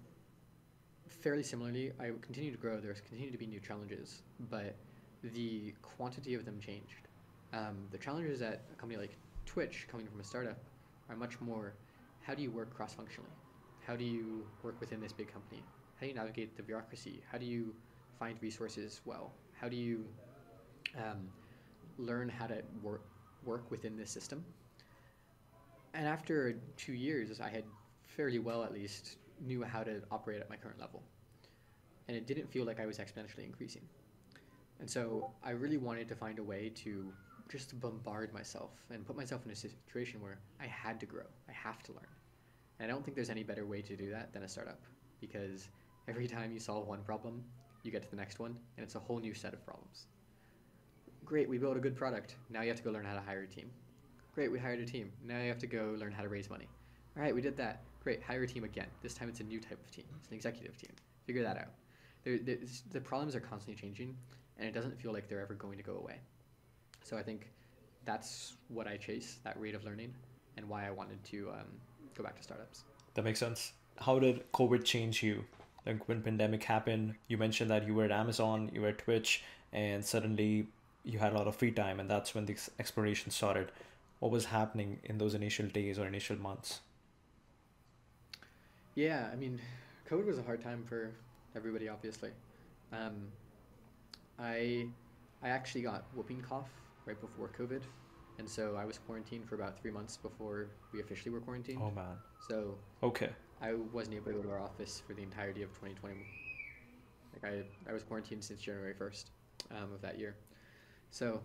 fairly similarly, I continue to grow. There's continue to be new challenges, but the quantity of them changed. Um, the challenges at a company like Twitch, coming from a startup, are much more how do you work cross functionally? How do you work within this big company? How do you navigate the bureaucracy? How do you find resources well? How do you um, learn how to work, work within this system? And after two years, I had fairly well, at least, knew how to operate at my current level. And it didn't feel like I was exponentially increasing. And so I really wanted to find a way to just bombard myself and put myself in a situation where I had to grow. I have to learn. And I don't think there's any better way to do that than a startup because every time you solve one problem, you get to the next one and it's a whole new set of problems. Great, we built a good product. Now you have to go learn how to hire a team. Great, we hired a team. Now you have to go learn how to raise money. All right, we did that. Great, hire a team again. This time it's a new type of team. It's an executive team. Figure that out. There, the problems are constantly changing, and it doesn't feel like they're ever going to go away. So I think that's what I chase, that rate of learning, and why I wanted to um, go back to startups. That makes sense. How did COVID change you? Like when pandemic happened, you mentioned that you were at Amazon, you were at Twitch, and suddenly you had a lot of free time, and that's when the exploration started. What was happening in those initial days or initial months? Yeah, I mean, COVID was a hard time for everybody, obviously. Um, I I actually got whooping cough right before COVID, and so I was quarantined for about three months before we officially were quarantined. Oh man. So Okay. I wasn't able to go to our office for the entirety of 2020. Like I, I was quarantined since January 1st um, of that year. So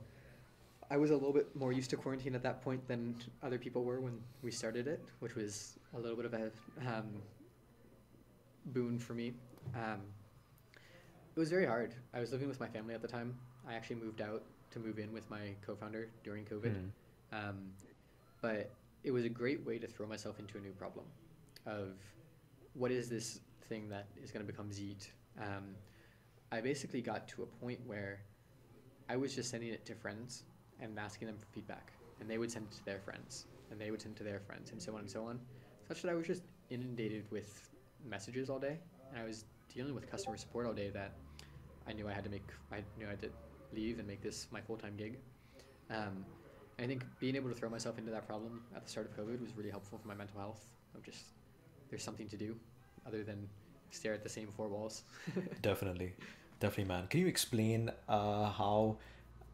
I was a little bit more used to quarantine at that point than other people were when we started it, which was a little bit of a um, boon for me. Um, it was very hard. I was living with my family at the time. I actually moved out to move in with my co-founder during COVID. Hmm. Um, but it was a great way to throw myself into a new problem of what is this thing that is going to become Zeet. Um, I basically got to a point where I was just sending it to friends and asking them for feedback, and they would send it to their friends, and they would send it to their friends, and so on and so on, such that I was just inundated with messages all day, and I was dealing with customer support all day that I knew I had to make. I knew I had to leave and make this my full time gig. Um, I think being able to throw myself into that problem at the start of COVID was really helpful for my mental health. Of just there's something to do other than stare at the same four walls. Definitely, definitely, man. Can you explain uh, how,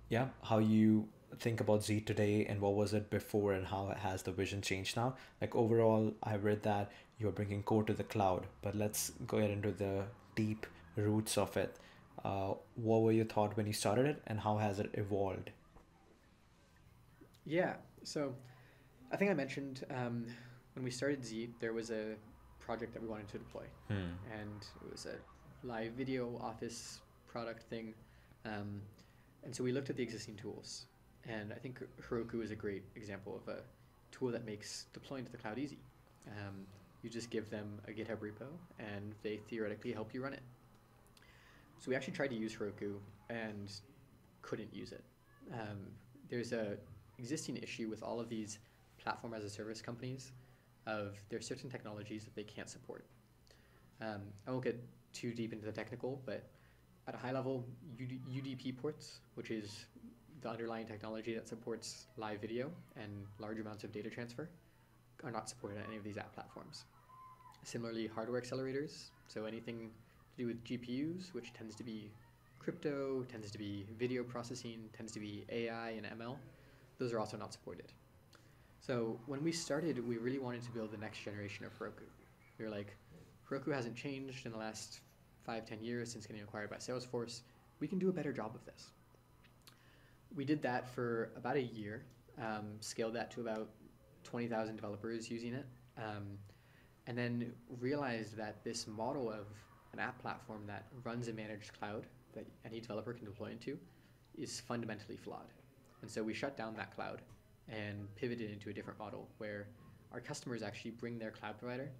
yeah, how you think about Zeet today and what was it before and how has the vision changed now? Like overall, I read that you're bringing code to the cloud, but let's go ahead into the deep roots of it. Uh, what were your thought when you started it, and how has it evolved? yeah. So I think I mentioned um, when we started Zeet, there was a project that we wanted to deploy, Hmm. and it was a live video office product thing. Um, and so we looked at the existing tools, and I think Heroku is a great example of a tool that makes deploying to the cloud easy. Um, you just give them a GitHub repo, and they theoretically help you run it. So we actually tried to use Heroku and couldn't use it. Um, there's a existing issue with all of these platform as a service companies of there's certain technologies that they can't support. Um, I won't get too deep into the technical, but at a high level, UD, UDP ports, which is the underlying technology that supports live video and large amounts of data transfer are not supported on any of these app platforms. Similarly, hardware accelerators, so anything to do with GPUs, which tends to be crypto, tends to be video processing, tends to be AI and ML, those are also not supported. So when we started, we really wanted to build the next generation of Heroku. We were like, Heroku hasn't changed in the last five, ten years since getting acquired by Salesforce. We can do a better job of this. We did that for about a year, um, scaled that to about 20,000 developers using it, um, and then realized that this model of an app platform that runs a managed cloud that any developer can deploy into is fundamentally flawed. And so we shut down that cloud and pivoted into a different model where our customers actually bring their cloud provider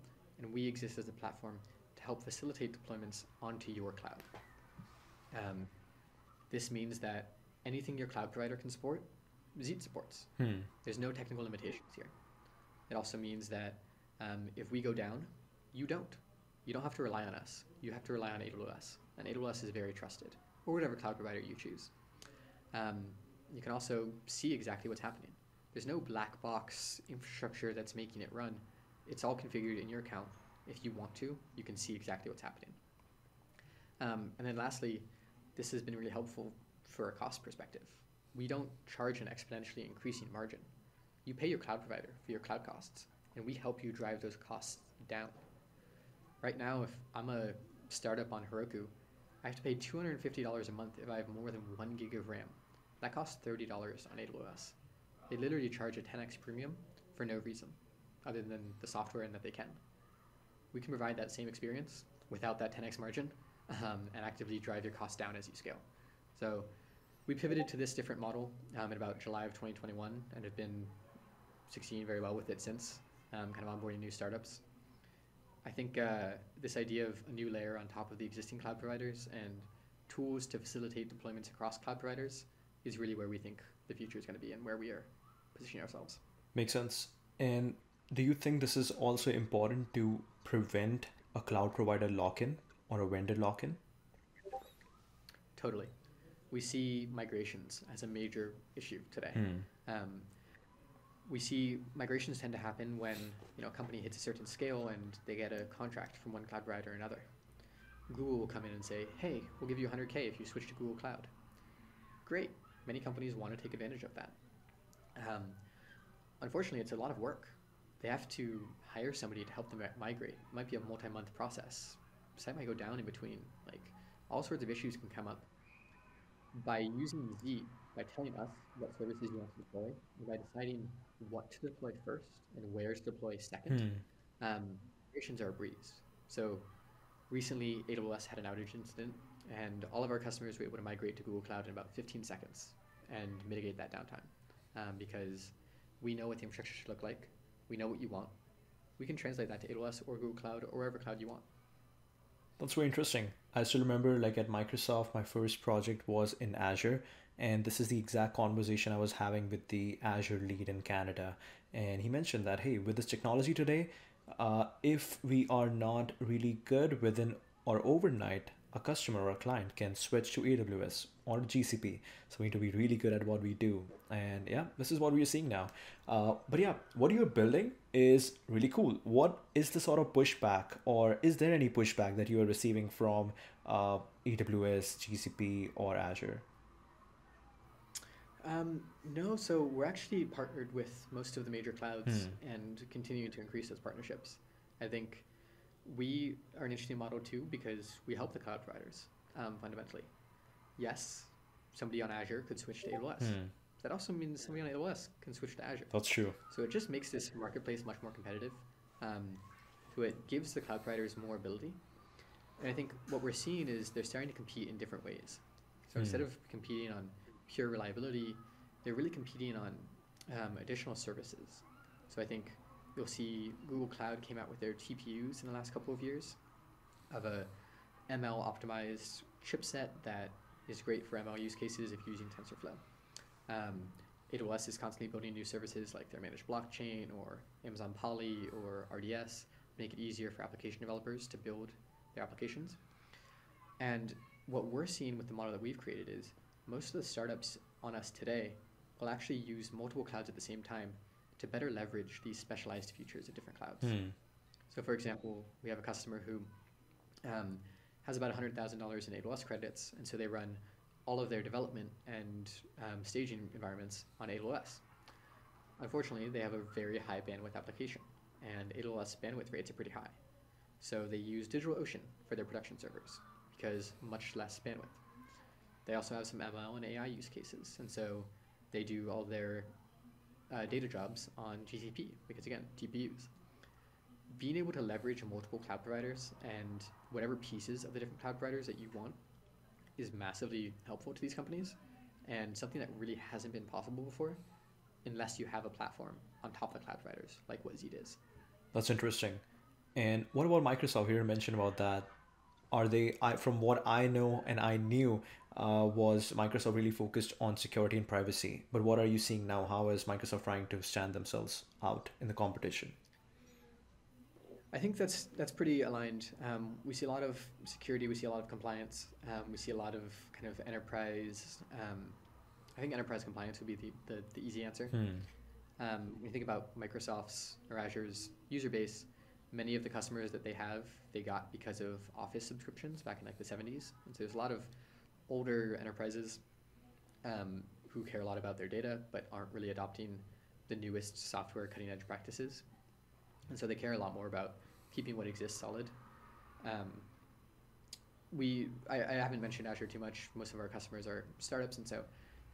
and we exist as a platform to help facilitate deployments onto your cloud. Um, this means that anything your cloud provider can support, Zeet supports. Hmm. There's no technical limitations here. It also means that um, if we go down, you don't. You don't have to rely on us. You have to rely on AWS, and AWS is very trusted, or whatever cloud provider you choose. Um, you can also see exactly what's happening. There's no black box infrastructure that's making it run. It's all configured in your account. If you want to, you can see exactly what's happening. Um, and then lastly, this has been really helpful for a cost perspective. We don't charge an exponentially increasing margin. You pay your cloud provider for your cloud costs, and we help you drive those costs down. Right now, if I'm a startup on Heroku, I have to pay $250 a month if I have more than one gig of RAM. That costs $30 on AWS. They literally charge a 10x premium for no reason, other than the software and that they can. We can provide that same experience without that 10x margin um, and actively drive your costs down as you scale. So we pivoted to this different model um, in about July of 2021 and have been succeeding very well with it since, um, kind of onboarding new startups. I think uh, this idea of a new layer on top of the existing cloud providers and tools to facilitate deployments across cloud providers is really where we think the future is going to be and where we are positioning ourselves. Makes sense. And do you think this is also important to prevent a cloud provider lock in or a vendor lock in? Totally. We see migrations as a major issue today. Hmm. Um, we see migrations tend to happen when you know a company hits a certain scale and they get a contract from one cloud provider or another. Google will come in and say, "Hey, we'll give you 100k if you switch to Google Cloud." Great. Many companies want to take advantage of that. Um, unfortunately, it's a lot of work. They have to hire somebody to help them migrate. It might be a multi-month process. Site might go down in between. Like all sorts of issues can come up. By using Zeet, by telling us what services you want to deploy, and by deciding what to deploy first and where to deploy second, Hmm. um, migrations are a breeze. So recently, AWS had an outage incident, and all of our customers were able to migrate to Google Cloud in about 15 seconds and mitigate that downtime um, because we know what the infrastructure should look like. We know what you want. We can translate that to AWS or Google Cloud or wherever cloud you want. That's very interesting. I still remember, like at Microsoft, my first project was in Azure, and this is the exact conversation I was having with the Azure lead in Canada. And he mentioned that, hey, with this technology today, uh, if we are not really good within or overnight, a customer or a client can switch to AWS or GCP. So we need to be really good at what we do. And yeah, this is what we are seeing now. Uh, but yeah, what you're building is really cool. What is the sort of pushback, or is there any pushback that you are receiving from uh, AWS, GCP, or Azure? Um, no, so we're actually partnered with most of the major clouds Hmm. and continuing to increase those partnerships. I think we are an interesting model too because we help the cloud providers um, fundamentally. Yes, somebody on Azure could switch to AWS. Hmm. That also means somebody on AWS can switch to Azure. That's true. So it just makes this marketplace much more competitive. Um, so it gives the cloud providers more ability. And I think what we're seeing is they're starting to compete in different ways. So instead Hmm. of competing on pure reliability, they're really competing on um, additional services. So I think you'll see Google Cloud came out with their TPUs in the last couple of years of a ML optimized chipset that is great for ML use cases if you're using TensorFlow. Um, AWS is constantly building new services like their managed blockchain or Amazon Polly or RDS, make it easier for application developers to build their applications. And what we're seeing with the model that we've created is most of the startups on us today will actually use multiple clouds at the same time to better leverage these specialized features of different clouds. Hmm. So, for example, we have a customer who um, has about $100,000 in AWS credits, and so they run all of their development and um, staging environments on AWS. Unfortunately, they have a very high bandwidth application, and AWS bandwidth rates are pretty high. So they use DigitalOcean for their production servers because much less bandwidth. They also have some ML and AI use cases, and so they do all their uh, data jobs on GCP because again, GPUs. Being able to leverage multiple cloud providers and whatever pieces of the different cloud providers that you want is massively helpful to these companies and something that really hasn't been possible before unless you have a platform on top of cloud providers like what Zeet is. That's interesting. And what about Microsoft? You mentioned about that. Are they? I from what I know and I knew uh, was Microsoft really focused on security and privacy. But what are you seeing now? How is Microsoft trying to stand themselves out in the competition? I think that's that's pretty aligned. Um, we see a lot of security. We see a lot of compliance. Um, we see a lot of kind of enterprise. Um, I think enterprise compliance would be the, the, the easy answer. Hmm. Um, when you think about Microsoft's or Azure's user base, many of the customers that they have, they got because of Office subscriptions back in like the 70s. And so there's a lot of older enterprises um, who care a lot about their data, but aren't really adopting the newest software cutting edge practices. And so they care a lot more about keeping what exists solid. Um, we, I, I haven't mentioned Azure too much. Most of our customers are startups, and so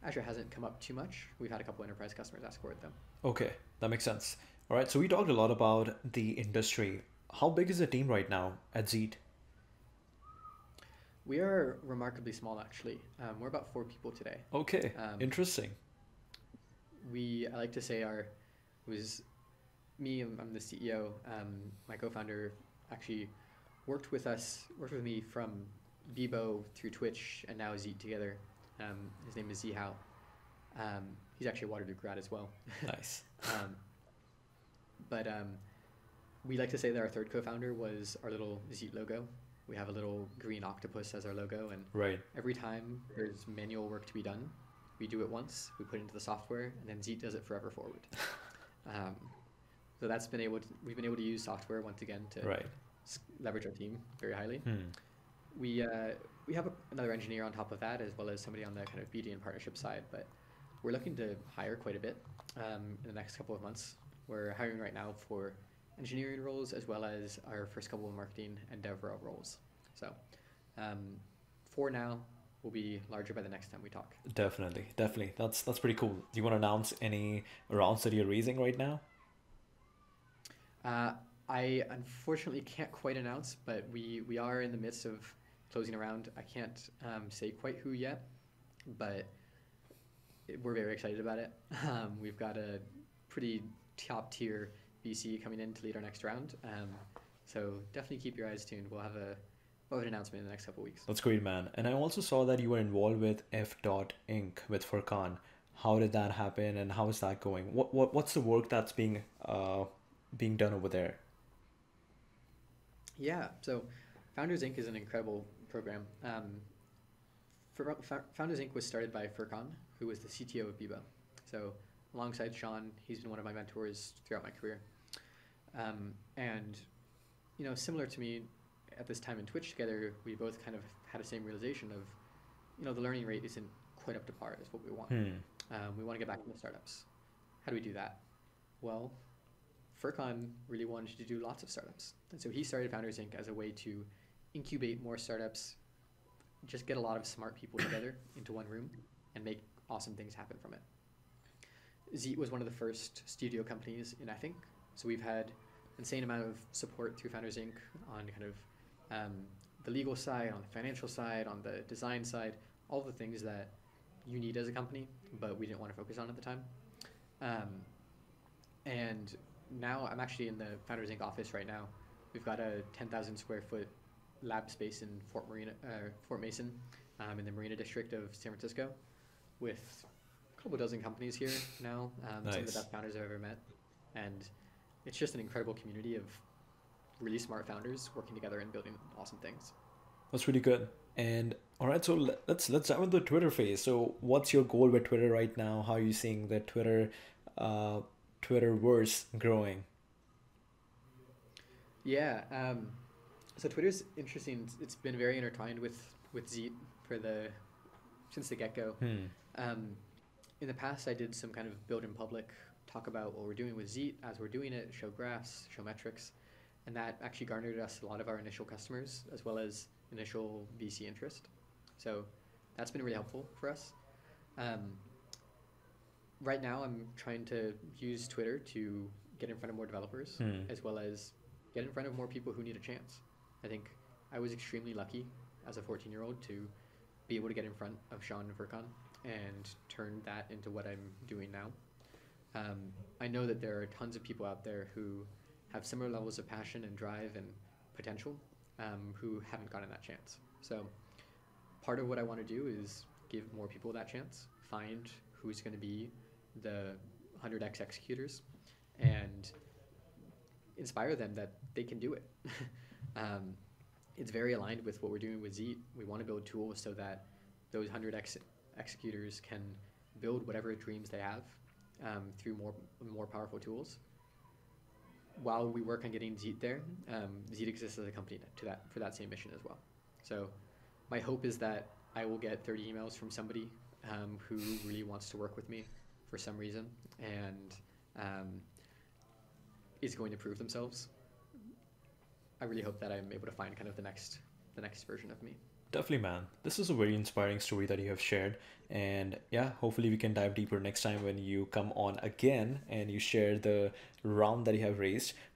Azure hasn't come up too much. We've had a couple enterprise customers ask for it though. Okay, that makes sense. All right, so we talked a lot about the industry. How big is the team right now at Zeet? We are remarkably small, actually. Um, we're about four people today. Okay, Um, interesting. We, I like to say, our was me. I'm I'm the CEO. Um, my co-founder actually worked with us, worked with me from Bebo through Twitch and now Zeet together. Um, his name is Zihao. Um, he's actually a Waterloo grad as well. Nice. But um, we like to say that our third co-founder was our little Zeet logo. We have a little green octopus as our logo, and Right. every time there's manual work to be done, we do it once, we put it into the software, and then Zeet does it forever forward. um, so that's been able to, we've been able to use software once again to Right. leverage our team very highly. Hmm. We uh, we have a, another engineer on top of that, as well as somebody on the kind of BD and partnership side. But we're looking to hire quite a bit um, in the next couple of months. We're hiring right now for engineering roles as well as our first couple of marketing and dev rel roles. So um, for now, we'll be larger by the next time we talk. Definitely, definitely. That's that's pretty cool. Do you want to announce any rounds that you're raising right now? Uh, I unfortunately can't quite announce, but we, we are in the midst of closing around. I can't um, say quite who yet, but we're very excited about it. Um, we've got a pretty top tier VC coming in to lead our next round. Um, so definitely keep your eyes tuned. We'll have a we'll have an announcement in the next couple of weeks. That's great, man. And I also saw that you were involved with F. Dot Inc. with Furkan. How did that happen, and how is that going? What what what's the work that's being uh being done over there? Yeah, so Founders Inc. is an incredible program. Um, Founders Inc. was started by Furkan, who was the CTO of Bebo. So alongside Shaan, he's been one of my mentors throughout my career. Um, and, you know, similar to me at this time in Twitch together, we both kind of had the same realization of, you know, the learning rate isn't quite up to par is what we want. Hmm. Um, we want to get back into startups. How do we do that? Well, Furkan really wanted to do lots of startups. And so he started Founders Inc. as a way to incubate more startups, just get a lot of smart people together into one room and make awesome things happen from it. Zeet was one of the first studio companies in, I think. So we've had insane amount of support through Founders Inc. on kind of um, the legal side, on the financial side, on the design side, all the things that you need as a company, but we didn't want to focus on at the time. Um, and now I'm actually in the Founders Inc. office right now. We've got a 10,000 square foot lab space in Fort Marina, uh, Fort Mason, um, in the Marina District of San Francisco, with couple dozen companies here now. Um, Some of the best founders I've ever met, and it's just an incredible community of really smart founders working together and building awesome things. That's really good. And all right, so let's let's dive into the Twitter phase. So, what's your goal with Twitter right now? How are you seeing the Twitter, uh, Twitterverse growing? Yeah. Um, so Twitter's interesting. It's- It's been very intertwined with with Zeet for the since the get go. Hmm. Um, in the past, I did some kind of build in public, talk about what we're doing with Zeet as we're doing it, show graphs, show metrics, and that actually garnered us a lot of our initial customers as well as initial VC interest. So that's been really helpful for us. Um, right now, I'm trying to use Twitter to get in front of more developers Hmm. as well as get in front of more people who need a chance. I think I was extremely lucky as a 14 year old to be able to get in front of Shaan and Furkan and turn that into what I'm doing now. Um, I know that there are tons of people out there who have similar levels of passion and drive and potential um, who haven't gotten that chance. So, part of what I want to do is give more people that chance, find who's going to be the 100x executors, and inspire them that they can do it. um, it's very aligned with what we're doing with Zeet. We want to build tools so that those 100 ex- executors can build whatever dreams they have um, through more more powerful tools. While we work on getting Zeet there, um, exists as a company to that for that same mission as well. So, my hope is that I will get 30 emails from somebody um, who really wants to work with me for some reason and um, is going to prove themselves. I really hope that I'm able to find kind of the next the next version of me. Definitely, man. This is a very inspiring story that you have shared. And yeah, hopefully we can dive deeper next time when you come on again and you share the round that you have raised.